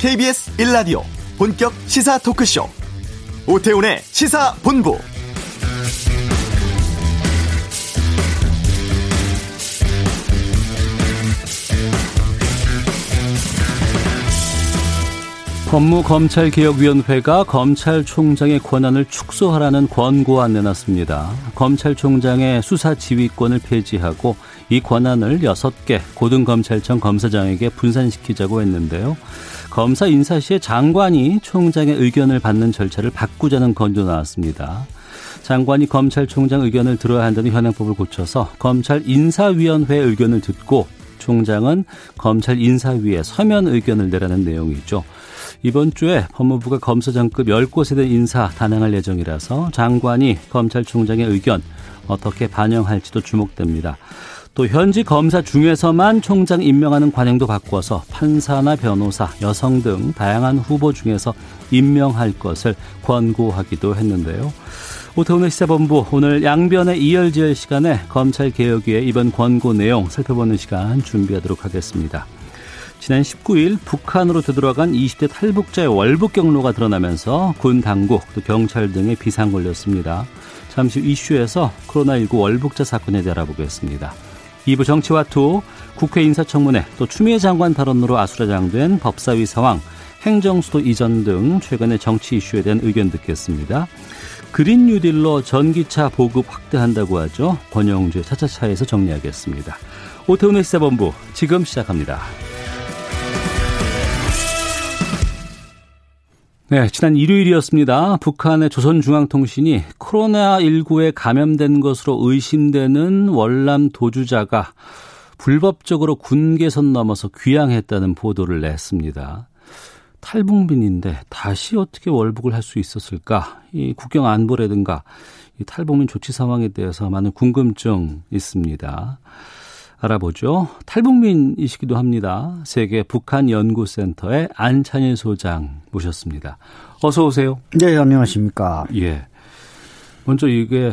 KBS 1라디오 본격 시사 토크쇼 오태훈의 시사본부 법무검찰개혁위원회가 검찰총장의 권한을 축소하라는 권고안 내놨습니다. 검찰총장의 수사 지휘권을 폐지하고 이 권한을 6개 고등검찰청 검사장에게 분산시키자고 했는데요. 검사 인사 시에 장관이 총장의 의견을 받는 절차를 바꾸자는 건도 나왔습니다. 장관이 검찰총장 의견을 들어야 한다는 현행법을 고쳐서 검찰 인사위원회 의견을 듣고 총장은 검찰 인사위에 서면 의견을 내라는 내용이죠. 이번 주에 법무부가 검사장급 10곳에 대한 인사 단행할 예정이라서 장관이 검찰총장의 의견 어떻게 반영할지도 주목됩니다. 또 현지 검사 중에서만 총장 임명하는 관행도 바꿔서 판사나 변호사, 여성 등 다양한 후보 중에서 임명할 것을 권고하기도 했는데요. 오태훈의 시사본부 오늘 양변의 이열지열 시간에 검찰 개혁위의 이번 권고 내용 살펴보는 시간 준비하도록 하겠습니다. 지난 19일 북한으로 되돌아간 20대 탈북자의 월북 경로가 드러나면서 군 당국 또 경찰 등의 비상 걸렸습니다. 잠시 이슈에서 코로나19 월북자 사건에 대해 알아보겠습니다. 2부 정치와 투 국회 인사청문회 또 추미애 장관 발언으로 아수라장된 법사위 상황 행정수도 이전 등 최근의 정치 이슈에 대한 의견 듣겠습니다. 그린 뉴딜로 전기차 보급 확대한다고 하죠. 권영주의 차차차에서 정리하겠습니다. 오태훈의 시사본부 지금 시작합니다. 네, 지난 일요일이었습니다. 북한의 조선중앙통신이 코로나19에 감염된 것으로 의심되는 월남 도주자가 불법적으로 군계선 넘어서 귀향했다는 보도를 냈습니다. 탈북민인데 다시 어떻게 월북을 할 수 있었을까? 이 국경 안보라든가 이 탈북민 조치 상황에 대해서 많은 궁금증 있습니다. 알아보죠. 탈북민이시기도 합니다. 세계 북한 연구센터의 안찬일 소장 모셨습니다. 어서 오세요. 네, 안녕하십니까. 예. 먼저 이게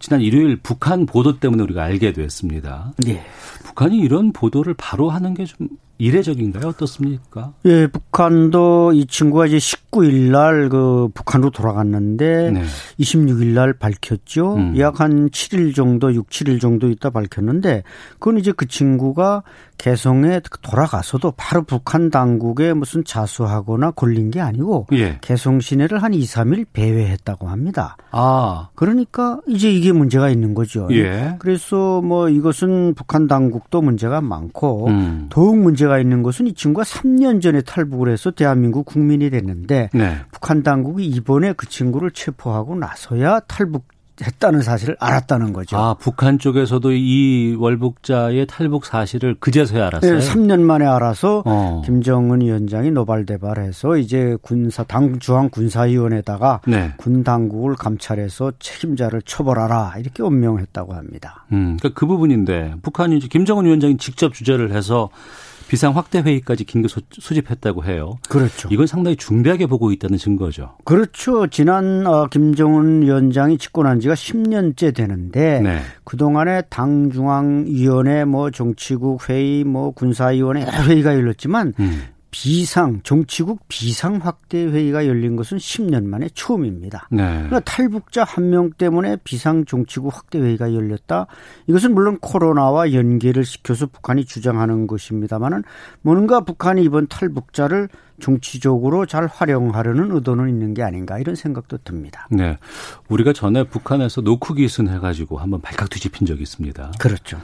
지난 일요일 북한 보도 때문에 우리가 알게 됐습니다. 예. 북한이 이런 보도를 바로 하는 게 좀 이례적인가요? 어떻습니까? 예, 북한도 이 친구가 이제 19일 날 그 북한으로 돌아갔는데 네. 26일 날 밝혔죠. 음. 약한 7일 정도, 6, 7일 정도 있다 밝혔는데 그건 이제 그 친구가 개성에 돌아가서도 바로 북한 당국에 무슨 자수하거나 걸린 게 아니고 예. 개성 시내를 한 2, 3일 배회했다고 합니다. 아. 그러니까 이제 이게 문제가 있는 거죠. 예. 그래서 뭐 이것은 북한 당국도 문제가 많고 음. 더욱 문제가 있는 것은 이 친구가 3년 전에 탈북을 해서 대한민국 국민이 됐는데 네. 북한 당국이 이번에 그 친구를 체포하고 나서야 탈북 했다는 사실을 알았다는 거죠. 아, 북한 쪽에서도 이 월북자의 탈북 사실을 그제서야 알았어요? 네, 3년 만에 알아서 어. 김정은 위원장이 노발대발해서 이제 군사 당 중앙 군사위원회에다가 네. 군 당국을 감찰해서 책임자를 처벌하라 이렇게 엄명했다고 합니다. 음, 그러니까 그 부분인데 북한이 이제 김정은 위원장이 직접 주재를 해서 비상 확대 회의까지 긴급 소집했다고 해요. 그렇죠. 이건 상당히 중대하게 보고 있다는 증거죠. 그렇죠. 지난 어, 김정은 위원장이 집권한 지가 10년째 되는데 네. 그동안에 당 중앙 위원회 뭐 정치국 회의 뭐 군사위원회 여러 회의가 열렸지만 음. 비상 정치국 비상 확대 회의가 열린 것은 10년 만에 처음입니다. 네. 그러니까 탈북자 한 명 때문에 비상 정치국 확대 회의가 열렸다. 이것은 물론 코로나와 연계를 시켜서 북한이 주장하는 것입니다만은 뭔가 북한이 이번 탈북자를 정치적으로 잘 활용하려는 의도는 있는 게 아닌가 이런 생각도 듭니다. 네. 우리가 전에 북한에서 노크 기순 해가지고 한번 발칵 뒤집힌 적이 있습니다. 그렇죠.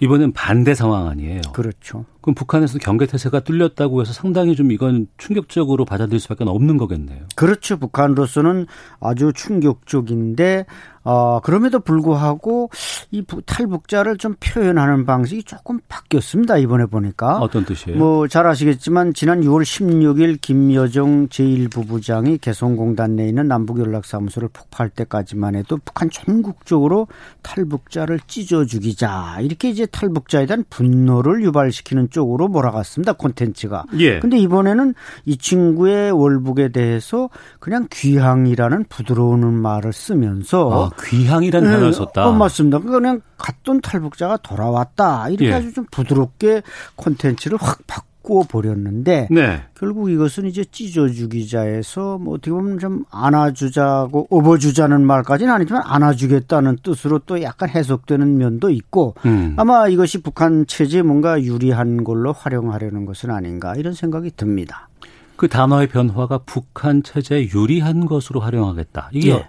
이번엔 반대 상황 아니에요. 그렇죠. 그럼 북한에서 경계 태세가 뚫렸다고 해서 상당히 좀 이건 충격적으로 받아들일 수밖에 없는 거겠네요. 그렇죠. 북한으로서는 아주 충격적인데 어, 그럼에도 불구하고 이 탈북자를 좀 표현하는 방식이 조금 바뀌었습니다. 이번에 보니까. 어떤 뜻이에요? 뭐 잘 아시겠지만 지난 6월 16일 김여정 제1부부장이 개성공단 내에 있는 남북연락사무소를 폭파할 때까지만 해도 북한 전국적으로 탈북자를 찢어 죽이자 이렇게 이제 탈북자에 대한 분노를 유발시키는 쪽으로 몰아갔습니다. 콘텐츠가. 예. 근데 이번에는 이 친구의 월북에 대해서 그냥 귀향이라는 부드러운 말을 쓰면서 아, 귀향이라는 단어를 네, 썼다. 어, 맞습니다. 그냥 갔던 탈북자가 돌아왔다. 이렇게 예. 아주 좀 부드럽게 콘텐츠를 확 바꾸 버렸는데 네. 결국 이것은 이제 찢어주기자에서 뭐 어떻게 보면 좀 안아주자고 업어주자는 말까지는 아니지만 안아주겠다는 뜻으로 또 약간 해석되는 면도 있고 음. 아마 이것이 북한 체제에 뭔가 유리한 걸로 활용하려는 것은 아닌가 이런 생각이 듭니다. 그 단어의 변화가 북한 체제에 유리한 것으로 활용하겠다. 이게 예.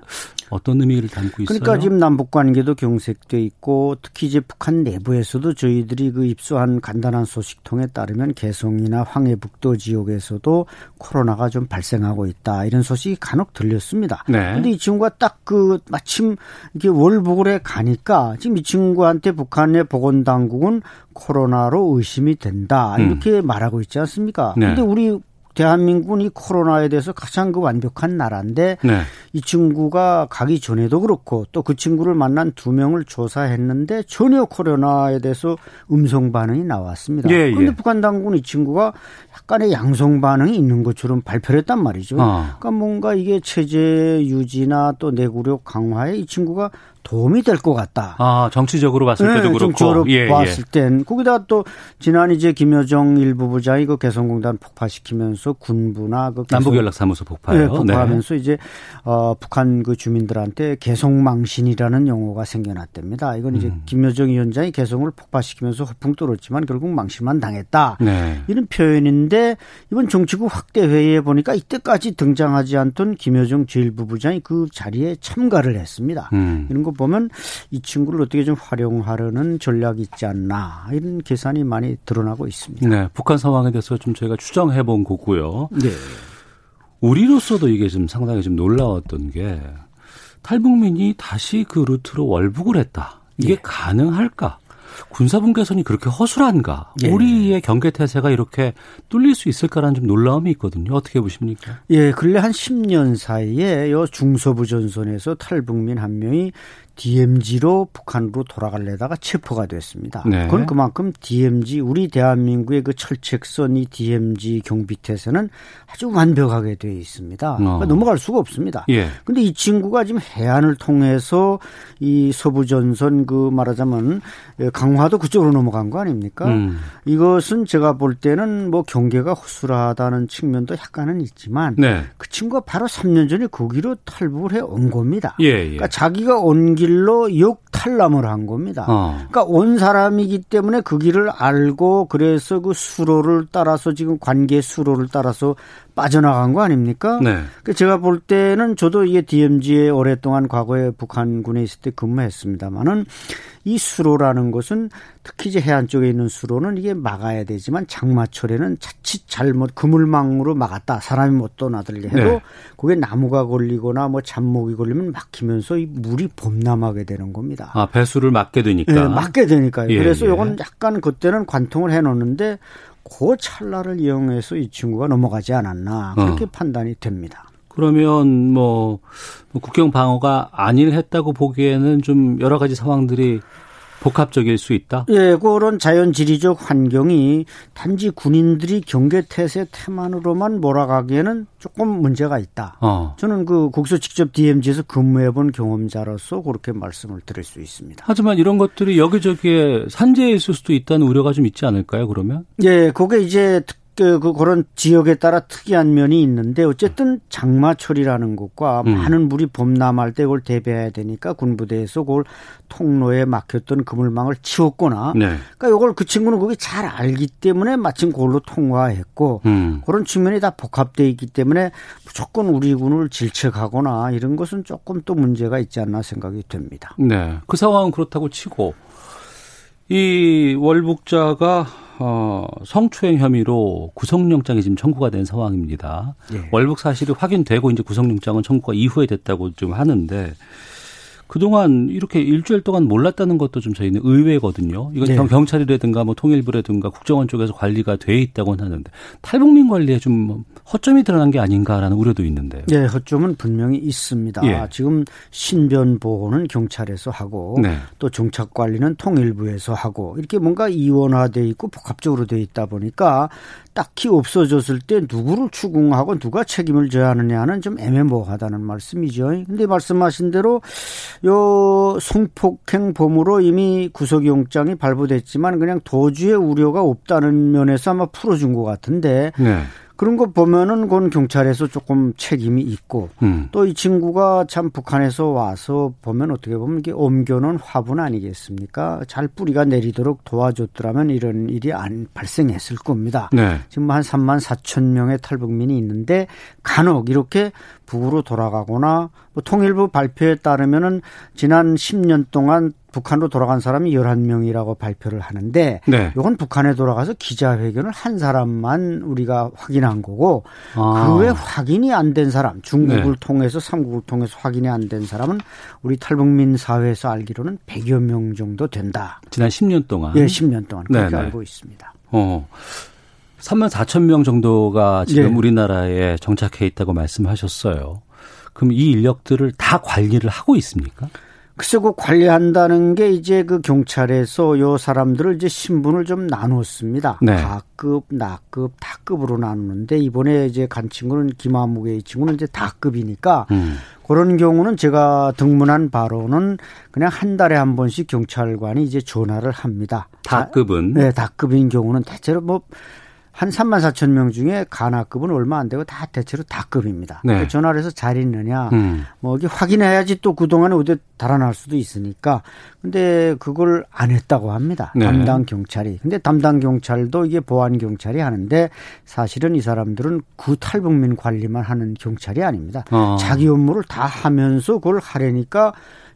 어떤 의미를 담고 있어요? 그러니까 지금 남북 관계도 경색돼 있고 특히 이제 북한 내부에서도 저희들이 그 입수한 간단한 소식통에 따르면 개성이나 황해북도 지역에서도 코로나가 좀 발생하고 있다 이런 소식이 간혹 들렸습니다. 그런데 네. 이 친구가 딱 그 마침 이게 월북을 해 가니까 지금 이 친구한테 북한의 보건 당국은 코로나로 의심이 된다 이렇게 음. 말하고 있지 않습니까? 그런데 네. 우리 대한민국은 이 코로나에 대해서 가장 그 완벽한 나라인데 네. 이 친구가 가기 전에도 그렇고 또 그 친구를 만난 두 명을 조사했는데 전혀 코로나에 대해서 음성 반응이 나왔습니다. 예, 그런데 예. 북한 당국은 이 친구가 약간의 양성 반응이 있는 것처럼 발표를 했단 말이죠. 어. 그러니까 뭔가 이게 체제 유지나 또 내구력 강화에 이 친구가 도움이 될 것 같다. 아 정치적으로 봤을 때도 네, 그렇고 정치적으로 예, 예. 봤을 예. 땐 거기다 또 지난 이제 김여정 일부 부장이 그 개성공단 폭파시키면서 군부나 그 남북연락사무소 폭파요. 네, 폭파하면서 네. 이제 어 북한 그 주민들한테 개성망신이라는 용어가 생겨났답니다. 이건 이제 음. 김여정 위원장이 개성을 폭파시키면서 허풍 떨었지만 결국 망신만 당했다. 네. 이런 표현인 데 이번 정치국 확대 회의에 보니까 이때까지 등장하지 않던 김여정 제1부 부장이 그 자리에 참가를 했습니다. 음. 이런 거 보면 이 친구를 어떻게 좀 활용하려는 전략이 있지 않나 이런 계산이 많이 드러나고 있습니다. 네, 북한 상황에 대해서 좀 저희가 추정해 본 거고요. 네. 우리로서도 이게 좀 상당히 좀 놀라웠던 게 탈북민이 다시 그 루트로 월북을 했다. 이게 네. 가능할까? 군사분 계선이 그렇게 허술한가? 예. 우리의 경계 태세가 이렇게 뚫릴 수 있을까라는 좀 놀라움이 있거든요. 어떻게 보십니까? 예, 근래 한 10년 사이에 요 중서부 전선에서 탈북민 한 명이 DMZ로 북한으로 돌아갈래다가 체포가 됐습니다. 네. 그건 그만큼 DMZ 우리 대한민국의 그 철책선이 DMZ 경비태세는 아주 완벽하게 되어 있습니다. 어. 그러니까 넘어갈 수가 없습니다. 예. 근데 이 친구가 지금 해안을 통해서 이 서부 전선 그 말하자면 강화도 그쪽으로 넘어간 거 아닙니까? 음. 이것은 제가 볼 때는 뭐 경계가 허술하다는 측면도 약간은 있지만 네. 그 친구가 바로 3년 전에 거기로 탈북을 해 온 겁니다. 예, 예. 그러니까 자기가 온길 길로 역탈람을 한 겁니다. 어. 그러니까 온 사람이기 때문에 그 길을 알고 그래서 그 수로를 따라서 지금 관계 수로를 따라서 빠져나간 거 아닙니까? 네. 그 제가 볼 때는 저도 이게 DMZ에 오랫동안 과거에 북한군에 있을 때 근무했습니다만은 이 수로라는 것은 특히 이제 해안 쪽에 있는 수로는 이게 막아야 되지만 장마철에는 자칫 잘못 그물망으로 막았다. 사람이 못 떠나들게 해도 네. 그게 나무가 걸리거나 뭐 잡목이 걸리면 막히면서 이 물이 범람 하게 되는 겁니다. 아, 배수를 막게 되니까. 네, 막게 되니까요. 예, 그래서 예. 이건 약간 그때는 관통을 해 놓는데 그 찰나를 이용해서 이 친구가 넘어가지 않았나 그렇게 어. 판단이 됩니다. 그러면 뭐, 뭐 국경 방어가 아닐했다고 보기에는 좀 여러 가지 상황들이 복합적일 수 있다? 예, 그런 자연 지리적 환경이 단지 군인들이 경계 태세 태만으로만 몰아가기에는 조금 문제가 있다. 어. 저는 그 국소 직접 DMZ에서 근무해 본 경험자로서 그렇게 말씀을 드릴 수 있습니다. 하지만 이런 것들이 여기저기에 산재에 있을 수도 있다는 우려가 좀 있지 않을까요, 그러면? 예, 그게 이제 그, 그, 그런 지역에 따라 특이한 면이 있는데 어쨌든 장마철이라는 것과 음. 많은 물이 범람할 때 그걸 대비해야 되니까 군부대에서 그걸 통로에 막혔던 그물망을 치웠거나 네. 그러니까 이걸 그 친구는 거기 잘 알기 때문에 마침 그걸로 통과했고 음. 그런 측면이 다 복합되어 있기 때문에 무조건 우리 군을 질책하거나 이런 것은 조금 또 문제가 있지 않나 생각이 됩니다. 네. 그 상황은 그렇다고 치고 이 월북자가 어, 성추행 혐의로 구속영장이 지금 청구가 된 상황입니다. 예. 월북 사실이 확인되고 이제 구속영장은 청구가 이후에 됐다고 좀 하는데 그동안 이렇게 일주일 동안 몰랐다는 것도 좀 저희는 의외거든요. 이건 네. 경찰이라든가 뭐 통일부라든가 국정원 쪽에서 관리가 돼 있다고는 하는데 탈북민 관리에 좀 허점이 드러난 게 아닌가라는 우려도 있는데요. 네, 허점은 분명히 있습니다. 예. 지금 신변 보호는 경찰에서 하고 네. 또 정착 관리는 통일부에서 하고 이렇게 뭔가 이원화돼 있고 복합적으로 돼 있다 보니까 딱히 없어졌을 때 누구를 추궁하고 누가 책임을 져야 하느냐는 좀 애매모호하다는 말씀이죠. 근데 말씀하신 대로 요 성폭행 범으로 이미 구속영장이 발부됐지만 그냥 도주의 우려가 없다는 면에서 아마 풀어준 것 같은데 네. 그런 거 보면은 그건 경찰에서 조금 책임이 있고 음. 또이 친구가 참 북한에서 와서 보면 어떻게 보면 이게 옮겨놓은 화분 아니겠습니까? 잘 뿌리가 내리도록 도와줬더라면 이런 일이 안 발생했을 겁니다. 네. 지금 한 3만 4천 명의 탈북민이 있는데 간혹 이렇게 북으로 돌아가거나 뭐 통일부 발표에 따르면은 지난 10년 동안 북한으로 돌아간 사람이 11명이라고 발표를 하는데 네. 이건 북한에 돌아가서 기자회견을 한 사람만 우리가 확인한 거고 아. 그외 확인이 안 된 사람 중국을 네. 통해서 삼국을 통해서 확인이 안 된 사람은 우리 탈북민 사회에서 알기로는 100여 명 정도 된다. 지난 10년 동안. 예, 10년 동안 그렇게 네네. 알고 있습니다. 어. 3만 4천 명 정도가 지금 예. 우리나라에 정착해 있다고 말씀하셨어요. 그럼 이 인력들을 다 관리를 하고 있습니까? 글쎄, 그 관리한다는 게 이제 그 경찰에서 요 사람들을 이제 신분을 좀 나눴습니다. 네. 가급, 나급, 다급으로 나누는데 이번에 이제 간 친구는 김아무의 친구는 이제 다급이니까 음. 그런 경우는 제가 등문한 바로는 그냥 한 달에 한 번씩 경찰관이 이제 전화를 합니다. 다급은? 네, 다급인 경우는 대체로 뭐 한 3만 4천 명 중에 가나급은 얼마 안 되고 다 대체로 다급입니다. 네. 그러니까 전화를 해서 잘 있느냐, 음. 뭐 이게 확인해야지 또 그동안에 어디 달아날 수도 있으니까. 근데 그걸 안 했다고 합니다. 네. 담당 경찰이. 근데 담당 경찰도 이게 보안 경찰이 하는데 사실은 이 사람들은 구 탈북민 관리만 하는 경찰이 아닙니다. 어. 자기 업무를 다 하면서 그걸 하려니까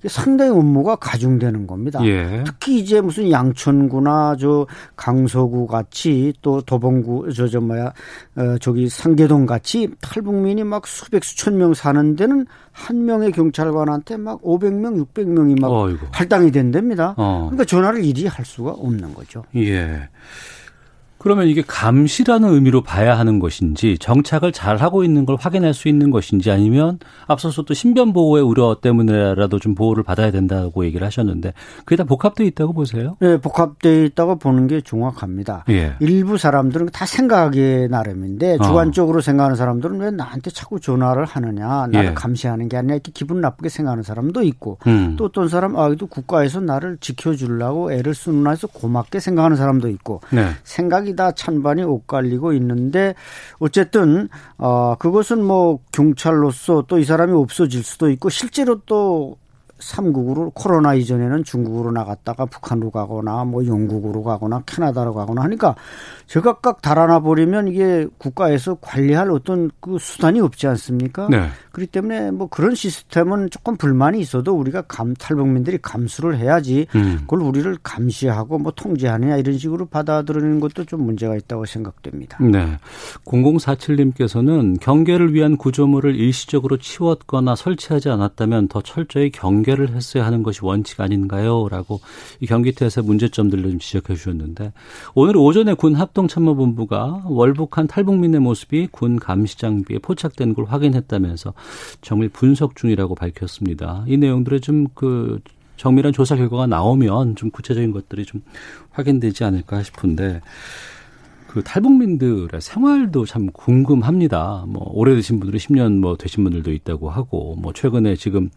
상당히 업무가 가중되는 겁니다. 예. 특히 이제 무슨 양천구나 저 강서구 같이 또 도봉구 저 저 뭐야 어 저기 상계동 같이 탈북민이 막 수백 수천 명 사는 데는 한 명의 경찰관한테 막 500명, 600명이 막 어이구. 할당이 된답니다. 어. 그러니까 전화를 일이 할 수가 없는 거죠. 예. 그러면 이게 감시라는 의미로 봐야 하는 것인지 정착을 잘 하고 있는 걸 확인할 수 있는 것인지 아니면 앞서서 또 신변 보호의 우려 때문에라도 좀 보호를 받아야 된다고 얘기를 하셨는데 그게 다 복합되어 있다고 보세요? 네, 복합되어 있다고 보는 게 정확합니다. 예. 일부 사람들은 다 생각하기에 나름인데 어. 주관적으로 어. 생각하는 사람들은 왜 나한테 자꾸 전화를 하느냐 나를 예. 감시하는 게 아니라 이렇게 기분 나쁘게 생각하는 사람도 있고 음. 또 어떤 사람 아, 이도 국가에서 나를 지켜주려고 애를 쓰는나 해서 고맙게 생각하는 사람도 있고 네. 생각이 찬반이다 찬반이 엇갈리고 있는데 어쨌든 어 그것은 뭐 경찰로서 또 이 사람이 없어질 수도 있고 실제로 또 삼국으로 코로나 이전에는 중국으로 나갔다가 북한으로 가거나 뭐 영국으로 가거나 캐나다로 가거나 하니까 제각각 달아나 버리면 이게 국가에서 관리할 어떤 그 수단이 없지 않습니까? 네. 그렇기 때문에 뭐 그런 시스템은 조금 불만이 있어도 우리가 감 탈북민들이 감수를 해야지 음. 그걸 우리를 감시하고 뭐 통제하느냐 이런 식으로 받아들이는 것도 좀 문제가 있다고 생각됩니다. 네. 0047님께서는 경계를 위한 구조물을 일시적으로 치웠거나 설치하지 않았다면 더 철저히 경계 경계를 했어야 하는 것이 원칙 아닌가요? 라고 이 경기태에서 문제점들을 좀 지적해 주셨는데 오늘 오전에 군 합동참모본부가 월북한 탈북민의 모습이 군 감시장비에 포착된 걸 확인했다면서 정밀 분석 중이라고 밝혔습니다. 이 내용들을 좀그 정밀한 조사 결과가 나오면 좀 구체적인 것들이 좀 확인되지 않을까 싶은데 그 탈북민들의 생활도 참 궁금합니다. 뭐 오래되신 분들이 10년 뭐 되신 분들도 있다고 하고 뭐 최근에 지금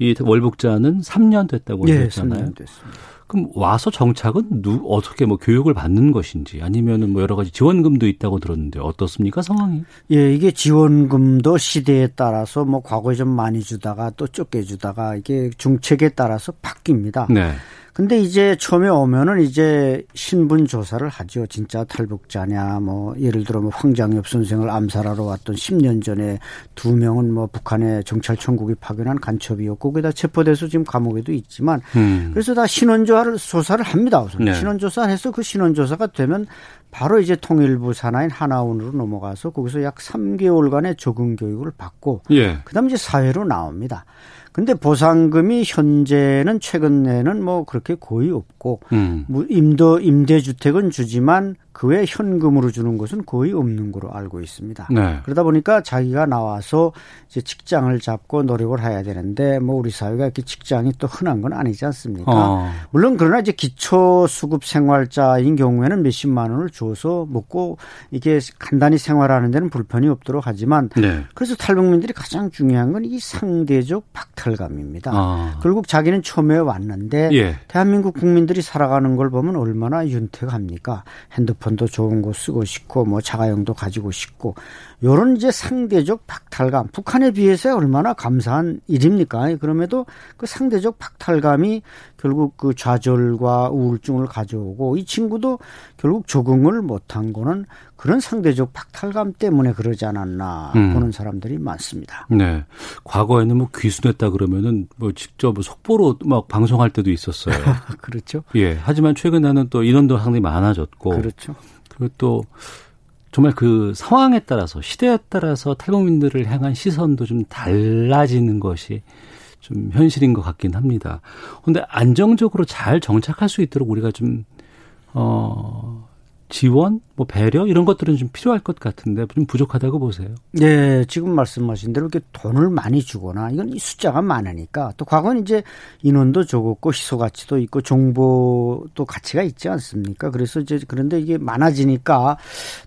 이 월북자는 3년 됐다고 네, 했잖아요. 3년 됐습니다. 그럼 와서 정착은 누 어떻게 뭐 교육을 받는 것인지 아니면은 뭐 여러 가지 지원금도 있다고 들었는데 어떻습니까 상황이? 예, 이게 지원금도 시대에 따라서 뭐 과거에 좀 많이 주다가 또 적게 주다가 이게 중책에 따라서 바뀝니다. 네. 근데 이제 처음에 오면은 이제 신분 조사를 하죠. 진짜 탈북자냐, 뭐 예를 들어 뭐 황장엽 선생을 암살하러 왔던 10년 전에 두 명은 뭐 북한의 정찰 청국이 파견한 간첩이었고 거기다 체포돼서 지금 감옥에도 있지만 음. 그래서 다 신원 조사를 조사를 합니다. 우선 네. 신원 조사해서 그 신원 조사가 되면 바로 이제 통일부 산하인 하나원으로 넘어가서 거기서 약 3개월간의 적응 교육을 받고 예. 그 다음 이제 사회로 나옵니다. 근데 보상금이 현재는 최근에는 뭐 그렇게 거의 없고 음. 뭐 임도 임대 주택은 주지만 그 외 현금으로 주는 것은 거의 없는 거로 알고 있습니다. 네. 그러다 보니까 자기가 나와서 이제 직장을 잡고 노력을 해야 되는데 뭐 우리 사회가 이렇게 직장이 또 흔한 건 아니지 않습니까? 어. 물론 그러나 이제 기초 수급 생활자인 경우에는 몇십만 원을 줘서 먹고 이게 간단히 생활하는 데는 불편이 없도록 하지만 네. 그래서 탈북민들이 가장 중요한 건 이 상대적 박탈감입니다. 아. 결국 자기는 처음에 왔는데 예. 대한민국 국민들이 살아가는 걸 보면 얼마나 윤택합니까? 핸드폰 도 좋은 거 쓰고 싶고 뭐 자가용도 가지고 싶고 요런 이제 상대적 박탈감 북한에 비해서 얼마나 감사한 일입니까? 그럼에도 그 상대적 박탈감이 결국 그 좌절과 우울증을 가져오고 이 친구도 결국 적응을 못한 거는 그런 상대적 박탈감 때문에 그러지 않았나 음. 보는 사람들이 많습니다. 네. 과거에는 뭐 귀순했다 그러면은 뭐 직접 뭐 속보로 막 방송할 때도 있었어요. 그렇죠. 예. 하지만 최근에는 또 인원도 상당히 많아졌고. 그렇죠. 그리고 또 정말 그 상황에 따라서 시대에 따라서 탈북민들을 향한 시선도 좀 달라지는 것이 좀 현실인 것 같긴 합니다. 그런데 안정적으로 잘 정착할 수 있도록 우리가 좀, 어, 지원, 뭐 배려 이런 것들은 좀 필요할 것 같은데 좀 부족하다고 보세요. 네, 지금 말씀하신 대로 이렇게 돈을 많이 주거나 이건 숫자가 많으니까 또 과거는 이제 인원도 적었고 희소 가치도 있고 정보도 가치가 있지 않습니까? 그래서 이제 그런데 이게 많아지니까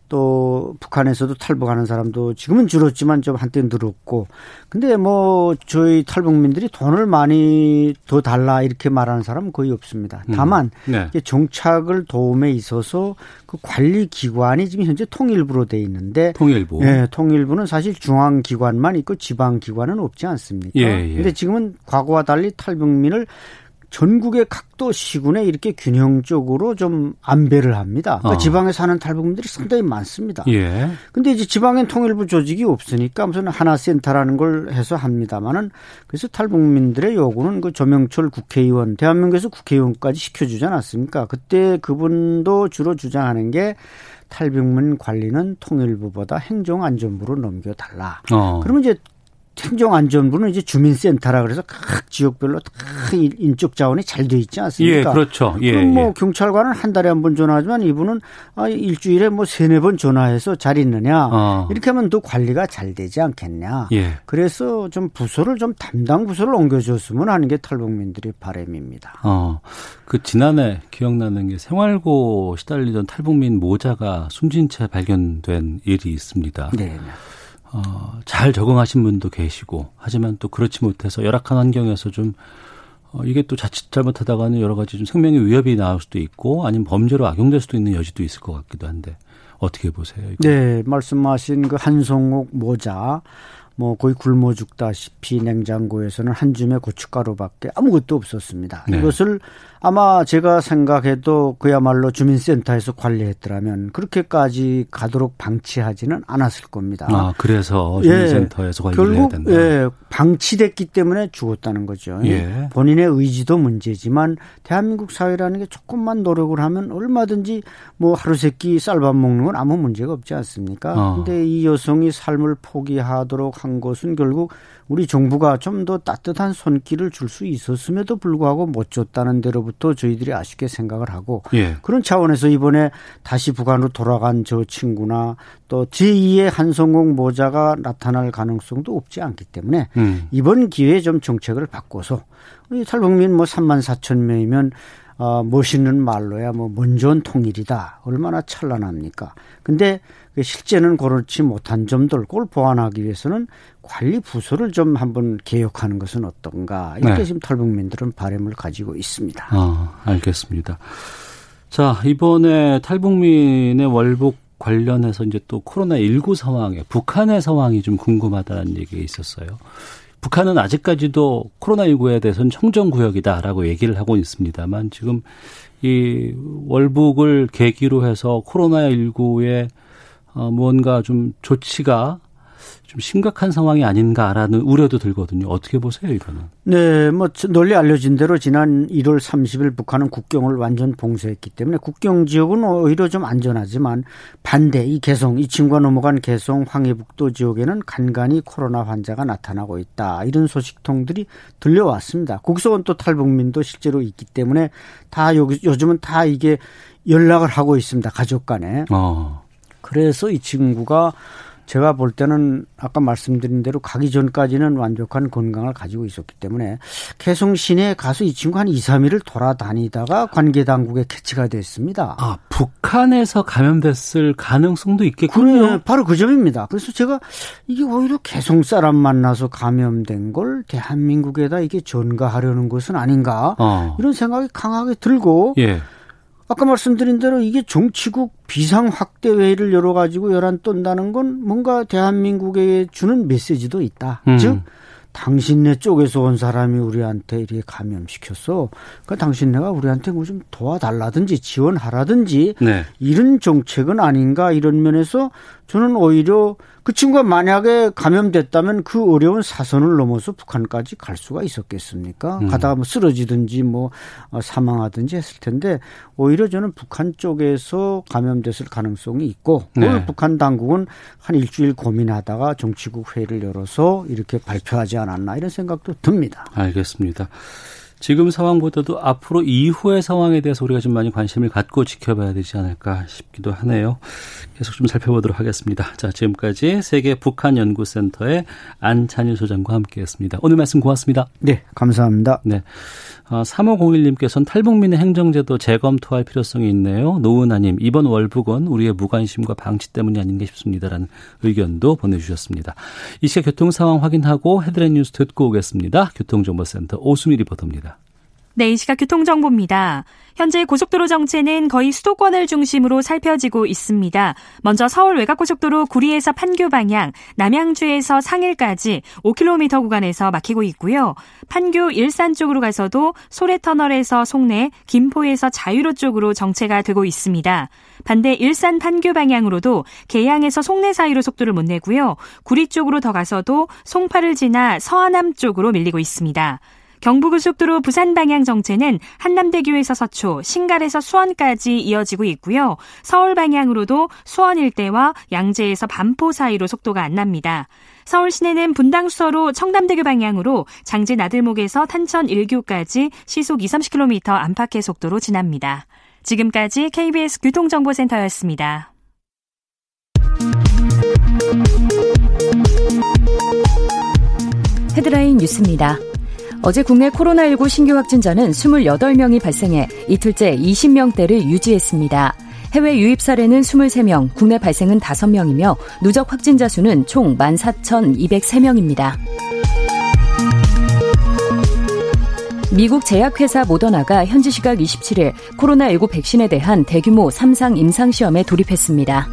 또 북한에서도 탈북하는 사람도 지금은 줄었지만 좀 한때 늘었고 근데 뭐 저희 탈북민들이 돈을 많이 더 달라 이렇게 말하는 사람은 거의 없습니다. 음. 다만 음. 네. 정착을 도움에 있어서 그 관리 기 관이 지금 현재 통일부로 돼 있는데 통일부. 네, 통일부는 사실 중앙 기관만 있고 지방 기관은 없지 않습니까? 예, 예. 근데 지금은 과거와 달리 탈북민을 전국의 각도 시군에 이렇게 균형적으로 좀 안배를 합니다. 그러니까 어. 지방에 사는 탈북민들이 상당히 많습니다. 예. 근데 이제 지방엔 통일부 조직이 없으니까 무슨 하나 센터라는 걸 해서 합니다만은 그래서 탈북민들의 요구는 그 조명철 국회의원 대한민국에서 국회의원까지 시켜주지 않았습니까? 그때 그분도 주로 주장하는 게 탈북민 관리는 통일부보다 행정안전부로 넘겨달라. 어. 그러면 이제 행정안전부는 이제 주민센터라 그래서 각 지역별로 다 인적 자원이 잘 돼 있지 않습니까? 예, 그렇죠. 예, 그럼 뭐 예. 경찰관은 한 달에 한 번 전화하지만 이분은 아, 일주일에 뭐 세네 번 전화해서 잘 있느냐 어. 이렇게 하면 또 관리가 잘 되지 않겠냐. 예. 그래서 좀 부서를 좀 담당 부서를 옮겨줬으면 하는 게 탈북민들의 바람입니다. 어, 그 지난해 기억나는 게 생활고 시달리던 탈북민 모자가 숨진 채 발견된 일이 있습니다. 네. 어, 잘 적응하신 분도 계시고 하지만 또 그렇지 못해서 열악한 환경에서 좀 어, 이게 또 자칫 잘못하다가는 여러 가지 좀 생명의 위협이 나올 수도 있고 아니면 범죄로 악용될 수도 있는 여지도 있을 것 같기도 한데 어떻게 보세요? 이거? 네, 말씀하신 그 한송옥 모자 뭐 거의 굶어 죽다시피 냉장고에서는 한 줌의 고춧가루밖에 아무것도 없었습니다. 네. 이것을 아마 제가 생각해도 그야말로 주민센터에서 관리했더라면 그렇게까지 가도록 방치하지는 않았을 겁니다. 아, 그래서 주민센터에서 예, 관리를 결국, 해야 된다. 예, 방치됐기 때문에 죽었다는 거죠. 예. 본인의 의지도 문제지만 대한민국 사회라는 게 조금만 노력을 하면 얼마든지 뭐 하루 세끼 쌀밥 먹는 건 아무 문제가 없지 않습니까? 어. 근데 이 여성이 삶을 포기하도록 한 것은 결국 우리 정부가 좀 더 따뜻한 손길을 줄 수 있었음에도 불구하고 못 줬다는 데로부터 저희들이 아쉽게 생각을 하고 예. 그런 차원에서 이번에 다시 북한으로 돌아간 저 친구나 또 제2의 한성공 모자가 나타날 가능성도 없지 않기 때문에 음. 이번 기회에 좀 정책을 바꿔서 우리 탈북민 뭐 3만 4천 명이면 어, 멋있는 말로야 뭐 먼저는 통일이다. 얼마나 찬란합니까? 근데 그 실제는 그렇지 못한 점들 그걸 보완하기 위해서는 관리 부서를 좀 한번 개혁하는 것은 어떤가 이렇게 네. 지금 탈북민들은 바람을 가지고 있습니다. 아, 알겠습니다. 자 이번에 탈북민의 월북 관련해서 이제 또 코로나 19 상황에 북한의 상황이 좀 궁금하다는 얘기가 있었어요. 북한은 아직까지도 코로나19에 대해서는 청정구역이다라고 얘기를 하고 있습니다만 지금 이 월북을 계기로 해서 코로나19에 어, 무언가 좀 조치가 좀 심각한 상황이 아닌가라는 우려도 들거든요. 어떻게 보세요, 이거는? 네, 뭐 널리 알려진 대로 지난 1월 30일 북한은 국경을 완전 봉쇄했기 때문에 국경 지역은 오히려 좀 안전하지만 반대 이 개성 이 친구가 넘어간 개성 황해북도 지역에는 간간히 코로나 환자가 나타나고 있다. 이런 소식통들이 들려왔습니다. 국소원 또 탈북민도 실제로 있기 때문에 다 요즘은 다 이게 연락을 하고 있습니다. 가족 간에. 어. 그래서 이 친구가 제가 볼 때는 아까 말씀드린 대로 가기 전까지는 완벽한 건강을 가지고 있었기 때문에 개성 시내에 가서 이 친구 한 2, 3일을 돌아다니다가 관계 당국에 캐치가 됐습니다. 아, 북한에서 감염됐을 가능성도 있겠군요. 그래, 바로 그 점입니다. 그래서 제가 이게 오히려 개성 사람 만나서 감염된 걸 대한민국에다 이게 전가하려는 것은 아닌가 어. 이런 생각이 강하게 들고 예. 아까 말씀드린 대로 이게 정치국 비상 확대 회의를 열어가지고 열한 떤다는 건 뭔가 대한민국에 주는 메시지도 있다. 음. 즉 당신네 쪽에서 온 사람이 우리한테 이렇게 감염시켰어. 그러니까 당신네가 우리한테 뭐 좀 도와달라든지 지원하라든지 네. 이런 정책은 아닌가 이런 면에서 저는 오히려 그 친구가 만약에 감염됐다면 그 어려운 사선을 넘어서 북한까지 갈 수가 있었겠습니까? 음. 가다가 뭐 쓰러지든지 뭐 어, 사망하든지 했을 텐데 오히려 저는 북한 쪽에서 감염됐을 가능성이 있고 네. 오늘 북한 당국은 한 일주일 고민하다가 정치국 회의를 열어서 이렇게 발표하지 않았나 이런 생각도 듭니다. 알겠습니다. 지금 상황보다도 앞으로 이후의 상황에 대해서 우리가 좀 많이 관심을 갖고 지켜봐야 되지 않을까 싶기도 하네요. 계속 좀 살펴보도록 하겠습니다. 자, 지금까지 세계 북한 연구센터의 안찬일 소장과 함께했습니다. 오늘 말씀 고맙습니다. 네, 감사합니다. 네. 3501님께서는 아, 탈북민의 행정제도 재검토할 필요성이 있네요. 노은아님, 이번 월북은 우리의 무관심과 방치 때문이 아닌가 싶습니다라는 의견도 보내주셨습니다. 이 시각 교통 상황 확인하고 헤드라인 뉴스 듣고 오겠습니다. 교통정보센터 오수미 리포터입니다. 네, 이 시각 교통정보입니다. 현재 고속도로 정체는 거의 수도권을 중심으로 살펴지고 있습니다. 먼저 서울 외곽고속도로 구리에서 판교 방향, 남양주에서 상일까지 5km 구간에서 막히고 있고요. 판교 일산 쪽으로 가서도 소래터널에서 송내, 김포에서 자유로 쪽으로 정체가 되고 있습니다. 반대 일산 판교 방향으로도 계양에서 송내 사이로 속도를 못 내고요. 구리 쪽으로 더 가서도 송파를 지나 서하남 쪽으로 밀리고 있습니다. 경부고속도로 부산 방향 정체는 한남대교에서 서초, 신갈에서 수원까지 이어지고 있고요. 서울 방향으로도 수원 일대와 양재에서 반포 사이로 속도가 안 납니다. 서울 시내는 분당 수서로 청담대교 방향으로 장제 나들목에서 탄천 1교까지 시속 2, 30km 안팎의 속도로 지납니다. 지금까지 KBS 교통정보센터였습니다. 헤드라인 뉴스입니다. 어제 국내 코로나19 신규 확진자는 28명이 발생해 이틀째 20명대를 유지했습니다. 해외 유입 사례는 23명, 국내 발생은 5명이며 누적 확진자 수는 총 14,203명입니다. 미국 제약회사 모더나가 현지 시각 27일 코로나19 백신에 대한 대규모 3상 임상시험에 돌입했습니다.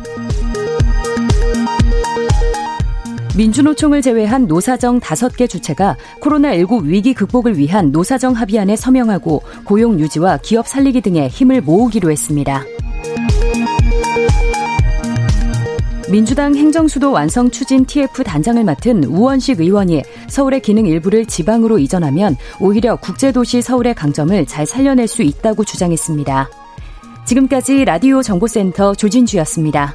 민주노총을 제외한 노사정 5개 주체가 코로나19 위기 극복을 위한 노사정 합의안에 서명하고 고용 유지와 기업 살리기 등에 힘을 모으기로 했습니다. 민주당 행정수도 완성 추진 TF 단장을 맡은 우원식 의원이 서울의 기능 일부를 지방으로 이전하면 오히려 국제도시 서울의 강점을 잘 살려낼 수 있다고 주장했습니다. 지금까지 라디오 정보센터 조진주였습니다.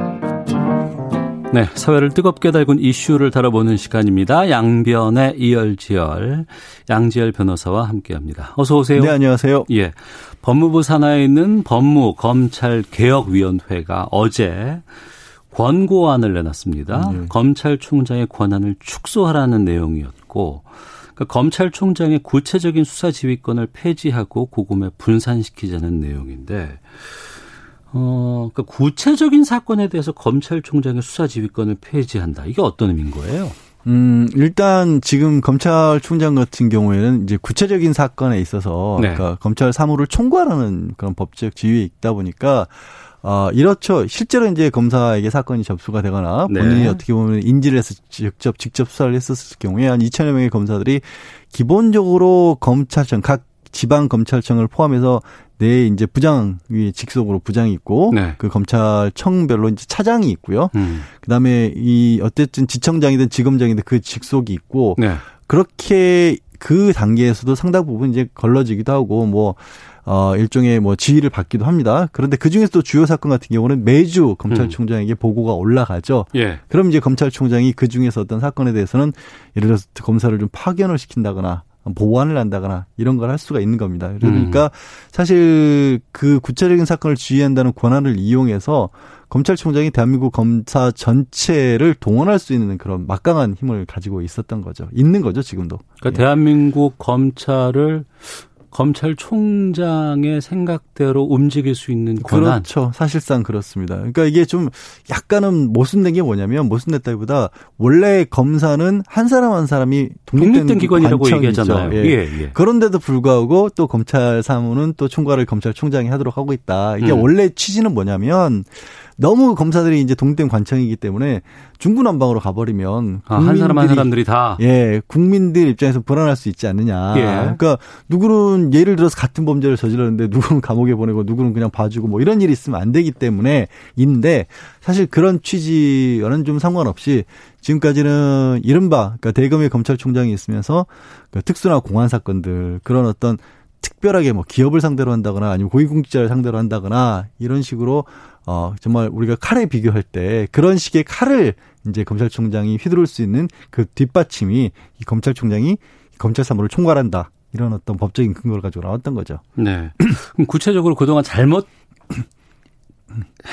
네, 사회를 뜨겁게 달군 이슈를 다뤄보는 시간입니다. 양변의 이열지열, 양지열 변호사와 함께합니다. 어서 오세요. 네, 안녕하세요. 예, 법무부 산하에 있는 법무 검찰 개혁위원회가 어제 권고안을 내놨습니다. 네. 검찰총장의 권한을 축소하라는 내용이었고, 그러니까 검찰총장의 구체적인 수사 지휘권을 폐지하고 고금에 분산시키자는 내용인데. 어, 그러니까 구체적인 사건에 대해서 검찰총장의 수사 지휘권을 폐지한다. 이게 어떤 의미인 거예요? 음, 일단 지금 검찰총장 같은 경우에는 이제 구체적인 사건에 있어서 네. 그러니까 검찰 사무를 총괄하는 그런 법적 지위에 있다 보니까 어, 이렇죠. 실제로 이제 검사에게 사건이 접수가 되거나 네. 본인이 네. 어떻게 보면 인지를 해서 직접 직접 수사를 했었을 경우에 한 2천여 명의 검사들이 기본적으로 검찰청 각 지방 검찰청을 포함해서 내 이제 부장 위 직속으로 부장이 있고 네. 그 검찰청별로 이제 차장이 있고요. 음. 그다음에 이 어쨌든 지청장이든 지검장이든 그 직속이 있고 네. 그렇게 그 단계에서도 상당 부분 이제 걸러지기도 하고 뭐 어, 일종의 뭐 지휘를 받기도 합니다. 그런데 그 중에서 도 주요 사건 같은 경우는 매주 검찰총장에게 음. 보고가 올라가죠. 예. 그럼 이제 검찰총장이 그 중에서 어떤 사건에 대해서는 예를 들어서 검사를 좀 파견을 시킨다거나 보완을 한다거나 이런 걸 할 수가 있는 겁니다. 그러니까 음. 사실 그 구체적인 사건을 지휘한다는 권한을 이용해서 검찰총장이 대한민국 검사 전체를 동원할 수 있는 그런 막강한 힘을 가지고 있었던 거죠. 있는 거죠, 지금도. 그러니까 예. 대한민국 검찰을 검찰총장의 생각대로 움직일 수 있는 권한. 그렇죠. 사실상 그렇습니다. 그러니까 이게 좀 약간은 모순된 게 뭐냐면 모순됐다기보다 원래 검사는 한 사람 한 사람이 독립된, 독립된 기관이라고 얘기하잖아요. 예. 예, 예. 그런데도 불구하고 또 검찰 사무는 또 총괄을 검찰총장이 하도록 하고 있다. 이게 음. 원래 취지는 뭐냐면 너무 검사들이 이제 동된 관청이기 때문에 중구난방으로 가버리면 아, 한 사람 한 사람들이 다 예 국민들 입장에서 불안할 수 있지 않느냐. 예. 그러니까 누구는 예를 들어서 같은 범죄를 저질렀는데 누구는 감옥에 보내고 누구는 그냥 봐주고 뭐 이런 일이 있으면 안 되기 때문에 인데 사실 그런 취지와는 좀 상관없이 지금까지는 이른바 그러니까 대검의 검찰총장이 있으면서 그 특수나 공안 사건들 그런 어떤 특별하게 뭐 기업을 상대로 한다거나 아니면 고위공직자를 상대로 한다거나 이런 식으로 어 정말 우리가 칼에 비교할 때 그런 식의 칼을 이제 검찰총장이 휘두를 수 있는 그 뒷받침이 이 검찰총장이 검찰 사무를 총괄한다. 이런 어떤 법적인 근거를 가지고 나왔던 거죠. 네. 그럼 구체적으로 그동안 잘못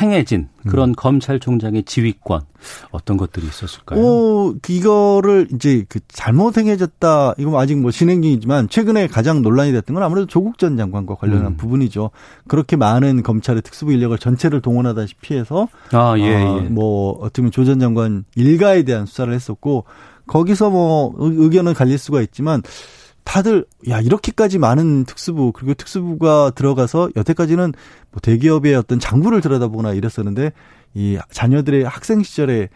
행해진 그런 음. 검찰총장의 지휘권 어떤 것들이 있었을까요? 어, 이거를 이제 그 잘못 행해졌다. 이건 아직 뭐 진행 중이지만 최근에 가장 논란이 됐던 건 아무래도 조국 전 장관과 관련한 음. 부분이죠. 그렇게 많은 검찰의 특수부 인력을 전체를 동원하다시피 해서 아, 예, 어, 예. 뭐 어떻게 보면 조 전 장관 일가에 대한 수사를 했었고 거기서 뭐 의견은 갈릴 수가 있지만 다들 야 이렇게까지 많은 특수부 그리고 특수부가 들어가서 여태까지는 뭐 대기업의 어떤 장부를 들여다보거나 이랬었는데 이 자녀들의 학생 시절에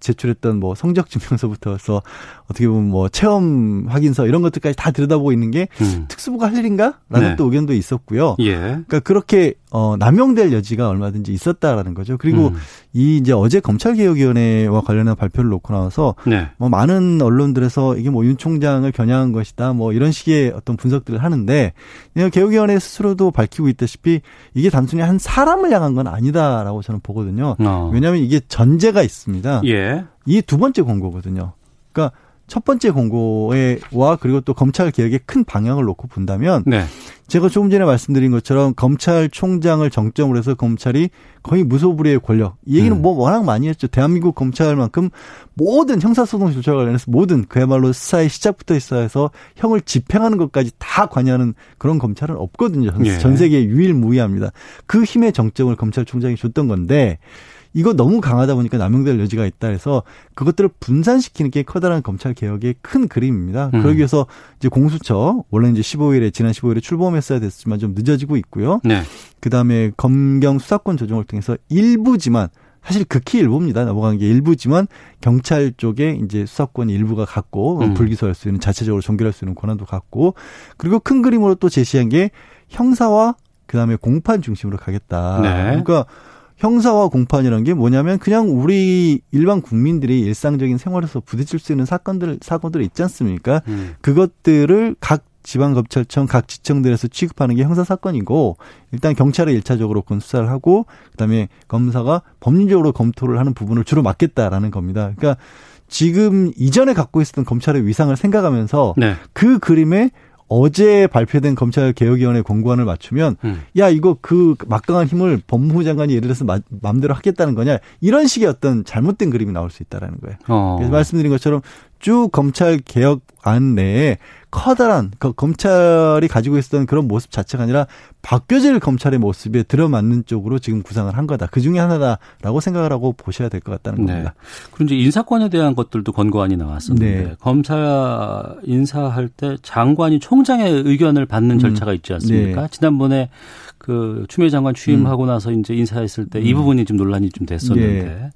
제출했던 뭐 성적 증명서부터 해서 어떻게 보면 뭐 체험 확인서 이런 것들까지 다 들여다보고 있는 게 음. 특수부가 할 일인가 라는 네. 또 의견도 있었고요. 예. 그러니까 그렇게 어 남용될 여지가 얼마든지 있었다라는 거죠. 그리고 음. 이 이제 어제 검찰개혁위원회와 관련한 발표를 놓고 나와서 네. 뭐 많은 언론들에서 이게 뭐 윤 총장을 겨냥한 것이다 뭐 이런 식의 어떤 분석들을 하는데 개혁위원회 스스로도 밝히고 있다시피 이게 단순히 한 사람을 향한 건 아니다라고 저는 보거든요. 어. 왜냐하면 이게 전제가 있습니다. 예. 이 두 번째 권고거든요. 그러니까 첫 번째 권고에와 그리고 또 검찰 개혁의 큰 방향을 놓고 본다면 네. 제가 조금 전에 말씀드린 것처럼 검찰총장을 정점으로 해서 검찰이 거의 무소불위의 권력. 이 얘기는 음. 뭐 워낙 많이 했죠. 대한민국 검찰만큼 모든 형사소송 조처 관련해서 모든 그야말로 수사의 시작부터 시사해서 형을 집행하는 것까지 다 관여하는 그런 검찰은 없거든요. 예. 전 세계 유일무이합니다. 그 힘의 정점을 검찰총장이 줬던 건데 이거 너무 강하다 보니까 남용될 여지가 있다 해서 그것들을 분산시키는 게 커다란 검찰 개혁의 큰 그림입니다. 음. 그러기 위해서 이제 공수처 원래 이제 15일에 지난 15일에 출범했어야 됐지만 좀 늦어지고 있고요. 네. 그다음에 검경 수사권 조정을 통해서 일부지만 사실 극히 일부입니다. 넘어간 게 일부지만 경찰 쪽에 이제 수사권 일부가 갖고 음. 불기소할 수 있는 자체적으로 종결할 수 있는 권한도 갖고 그리고 큰 그림으로 또 제시한 게 형사와 그다음에 공판 중심으로 가겠다. 네. 그러니까 형사와 공판이라는 게 뭐냐면 그냥 우리 일반 국민들이 일상적인 생활에서 부딪힐 수 있는 사건들 사건들이 있지 않습니까? 음. 그것들을 각 지방검찰청 각 지청들에서 취급하는 게 형사 사건이고 일단 경찰에 일차적으로 그 수사를 하고 그다음에 검사가 법률적으로 검토를 하는 부분을 주로 맡겠다라는 겁니다. 그러니까 지금 이전에 갖고 있었던 검찰의 위상을 생각하면서 네. 그 그림에 어제 발표된 검찰 개혁위원회 공고안을 맞추면 음. 야 이거 그 막강한 힘을 법무부 장관이 예를 들어서 마, 마음대로 하겠다는 거냐 이런 식의 어떤 잘못된 그림이 나올 수 있다라는 거예요. 어. 그래서 말씀드린 것처럼 쭉 검찰 개혁 안 내에 커다란 그 검찰이 가지고 있었던 그런 모습 자체가 아니라 바뀌어질 검찰의 모습에 들어맞는 쪽으로 지금 구상을 한 거다. 그 중에 하나다라고 생각을 하고 보셔야 될 것 같다는 네. 겁니다. 이제 인사권에 대한 것들도 권고안이 나왔었는데 네. 검찰 인사할 때 장관이 총장의 의견을 받는 음. 절차가 있지 않습니까? 네. 지난번에 그 추미애 장관 취임하고 음. 나서 이제 인사했을 때이 음. 부분이 좀 논란이 좀 됐었는데 네.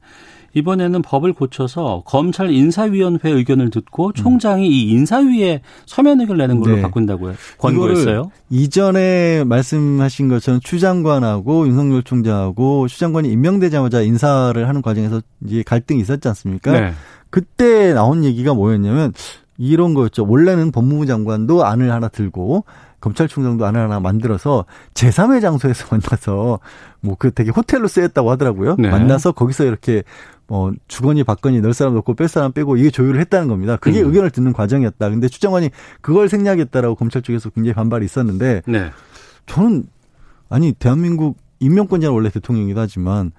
이번에는 법을 고쳐서 검찰 인사위원회 의견을 듣고 총장이 이 인사위에 서면 의견을 내는 걸로 네. 바꾼다고요. 권고했어요. 이전에 말씀하신 것처럼 추 장관하고 윤석열 총장하고 추 장관이 임명되자마자 인사를 하는 과정에서 이제 갈등이 있었지 않습니까? 네. 그때 나온 얘기가 뭐였냐면 이런 거였죠. 원래는 법무부 장관도 안을 하나 들고 검찰총장도 안을 하나 만들어서 제3의 장소에서 만나서 뭐 그 되게 호텔로 쓰였다고 하더라고요. 네. 만나서 거기서 이렇게 뭐 주거니 받거니 넣을 사람 넣고 뺄 사람 빼고 이게 조율을 했다는 겁니다. 그게 음. 의견을 듣는 과정이었다. 근데 추장관이 그걸 생략했다라고 검찰 쪽에서 굉장히 반발이 있었는데 네. 저는 아니 대한민국 임명권자는 원래 대통령이기도 하지만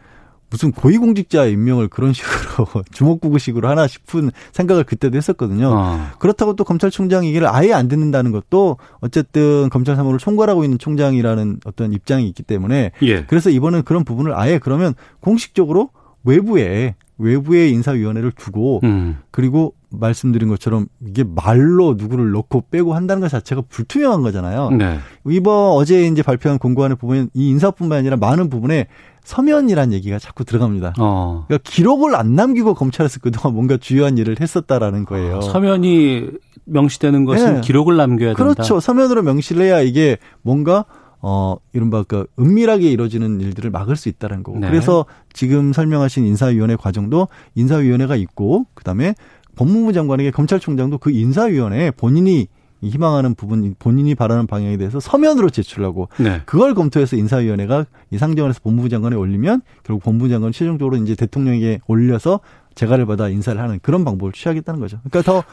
무슨 고위공직자 임명을 그런 식으로 주먹구구식으로 하나 싶은 생각을 그때도 했었거든요. 아. 그렇다고 또 검찰총장 얘기를 아예 안 듣는다는 것도 어쨌든 검찰 사무를 총괄하고 있는 총장이라는 어떤 입장이 있기 때문에 예. 그래서 이번엔 그런 부분을 아예 그러면 공식적으로 외부에 외부의 인사위원회를 두고 음. 그리고 말씀드린 것처럼 이게 말로 누구를 넣고 빼고 한다는 것 자체가 불투명한 거잖아요. 네. 이번 어제 이제 발표한 공고안에 보면 이 인사뿐만 아니라 많은 부분에 서면이란 얘기가 자꾸 들어갑니다. 어. 그러니까 기록을 안 남기고 검찰에서 그동안 뭔가 주요한 일을 했었다라는 거예요. 아, 서면이 명시되는 것은 네. 기록을 남겨야 된다. 그렇죠. 서면으로 명시를 해야 이게 뭔가 어, 이른바 그 은밀하게 이루어지는 일들을 막을 수 있다는 거고. 네. 그래서 지금 설명하신 인사위원회 과정도 인사위원회가 있고, 그 다음에 법무부 장관에게 검찰총장도 그 인사위원회에 본인이 희망하는 부분, 본인이 바라는 방향에 대해서 서면으로 제출하고, 네. 그걸 검토해서 인사위원회가 이 상정을 해서 법무부 장관에 올리면 결국 법무부 장관은 최종적으로 이제 대통령에게 올려서 재가를 받아 인사를 하는 그런 방법을 취하겠다는 거죠. 그러니까 더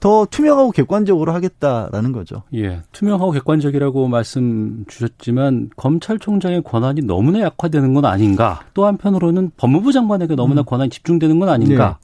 더 투명하고 객관적으로 하겠다라는 거죠. 예. 투명하고 객관적이라고 말씀 주셨지만 검찰총장의 권한이 너무나 약화되는 건 아닌가. 또 한편으로는 법무부 장관에게 너무나 음. 권한이 집중되는 건 아닌가.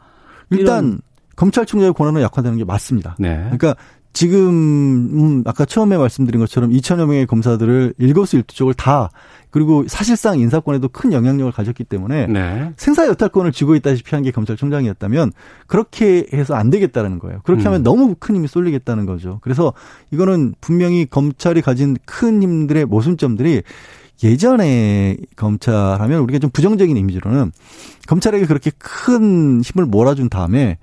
네. 일단 검찰총장의 권한은 약화되는 게 맞습니다. 네. 그러니까 지금 음 아까 처음에 말씀드린 것처럼 2천여 명의 검사들을 일거수일투족을 다 그리고 사실상 인사권에도 큰 영향력을 가졌기 때문에 네. 생사 여탈권을 쥐고 있다시피 한 게 검찰총장이었다면 그렇게 해서 안 되겠다는 거예요. 그렇게 음. 하면 너무 큰 힘이 쏠리겠다는 거죠. 그래서 이거는 분명히 검찰이 가진 큰 힘들의 모순점들이 예전에 검찰하면 우리가 좀 부정적인 이미지로는 검찰에게 그렇게 큰 힘을 몰아준 다음에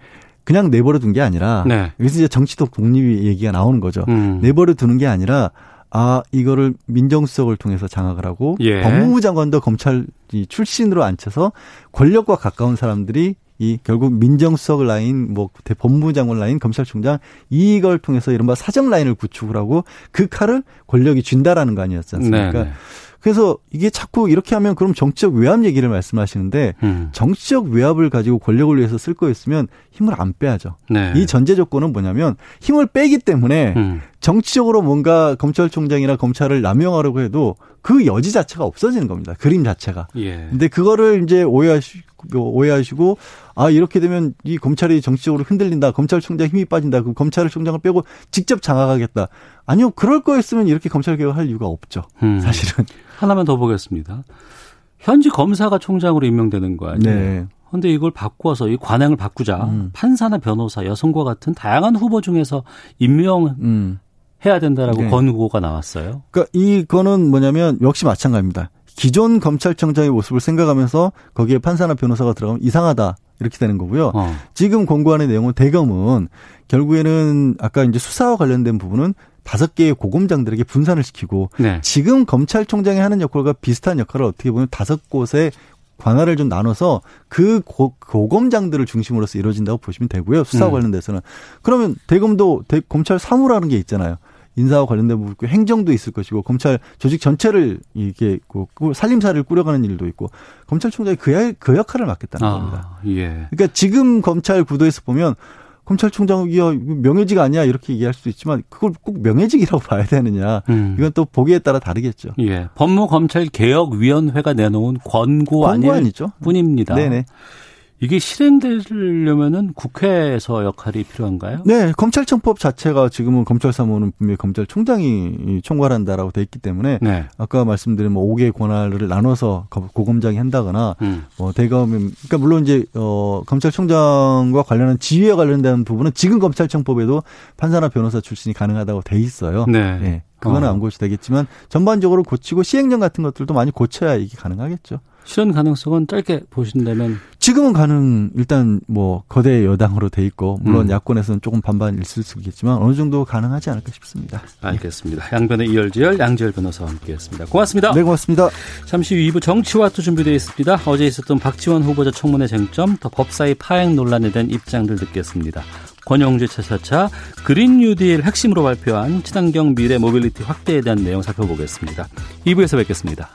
그냥 내버려 둔 게 아니라 네. 여기서 이제 정치적 독립 얘기가 나오는 거죠. 음. 내버려 두는 게 아니라 아 이거를 민정수석을 통해서 장악을 하고 예. 법무부 장관도 검찰 출신으로 앉혀서 권력과 가까운 사람들이 이 결국 민정수석 라인 뭐 법무부 장관 라인 검찰총장 이걸 통해서 이른바 사정 라인을 구축을 하고 그 칼을 권력이 쥔다라는 거 아니었지 않습니까? 네네. 네. 그래서 이게 자꾸 이렇게 하면 그럼 정치적 외압 얘기를 말씀하시는데 음. 정치적 외압을 가지고 권력을 위해서 쓸 거였으면 힘을 안 빼야죠. 네. 이 전제 조건은 뭐냐면 힘을 빼기 때문에 음. 정치적으로 뭔가 검찰총장이나 검찰을 남용하려고 해도 그 여지 자체가 없어지는 겁니다. 그림 자체가. 예. 근데 그거를 이제 오해하시고 오해하시고 아 이렇게 되면 이 검찰이 정치적으로 흔들린다. 검찰총장 힘이 빠진다. 그 검찰총장을 빼고 직접 장악하겠다. 아니요. 그럴 거였으면 이렇게 검찰 개혁을 할 이유가 없죠. 음. 사실은. 하나만 더 보겠습니다. 현지 검사가 총장으로 임명되는 거 아니에요? 네. 근데 이걸 바꿔서 이 관행을 바꾸자. 음. 판사나 변호사, 여성과 같은 다양한 후보 중에서 임명 음. 해야 된다라고 네. 권고가 나왔어요. 그러니까 이거는 뭐냐면 역시 마찬가지입니다. 기존 검찰청장의 모습을 생각하면서 거기에 판사나 변호사가 들어가면 이상하다 이렇게 되는 거고요. 어. 지금 권고안의 내용은 대검은 결국에는 아까 이제 수사와 관련된 부분은 다섯 개의 고검장들에게 분산을 시키고 네. 지금 검찰총장이 하는 역할과 비슷한 역할을 어떻게 보면 다섯 곳에 관할을 좀 나눠서 그 고, 고검장들을 중심으로서 이루어진다고 보시면 되고요. 수사와 음. 관련돼서는 그러면 대검도 대, 검찰 사무라는 게 있잖아요. 인사와 관련된 부분 있고 행정도 있을 것이고 검찰 조직 전체를 이게 그 살림살이를 꾸려가는 일도 있고 검찰총장이 그, 그 역할을 맡겠다는 아, 겁니다. 예. 그러니까 지금 검찰 구도에서 보면 검찰총장이 명예직 아니야 이렇게 얘기할 수도 있지만 그걸 꼭 명예직이라고 봐야 되느냐 음. 이건 또 보기에 따라 다르겠죠. 예, 법무검찰 개혁위원회가 내놓은 권고 아닐 뿐입니다. 네네. 이게 실행되려면은 국회에서 역할이 필요한가요? 네, 검찰청법 자체가 지금은 검찰 사무는 분명히 검찰총장이 총괄한다라고 돼 있기 때문에 네. 아까 말씀드린 뭐 5개 권한을 나눠서 고검장이 한다거나 음. 뭐 대검 그러니까 물론 이제 어 검찰총장과 관련한 지휘에 관련된 부분은 지금 검찰청법에도 판사나 변호사 출신이 가능하다고 돼 있어요. 네. 네. 그거는 어. 안 고쳐되겠지만 전반적으로 고치고 시행령 같은 것들도 많이 고쳐야 이게 가능하겠죠. 실현 가능성은 짧게 보신다면 지금은 가능 일단 뭐 거대 여당으로 돼 있고 물론 음. 야권에서는 조금 반반 있을 수 있겠지만 어느 정도 가능하지 않을까 싶습니다. 알겠습니다. 양변의 이열지열 양지열 변호사와 함께했습니다. 고맙습니다. 네 고맙습니다. 잠시 후 2부 정치와투 준비되어 있습니다. 어제 있었던 박지원 후보자 청문회 쟁점 더 법사위 파행 논란에 대한 입장들 듣겠습니다. 권영주 차차차 그린 뉴딜 핵심으로 발표한 친환경 미래 모빌리티 확대에 대한 내용 살펴보겠습니다. 2부에서 뵙겠습니다.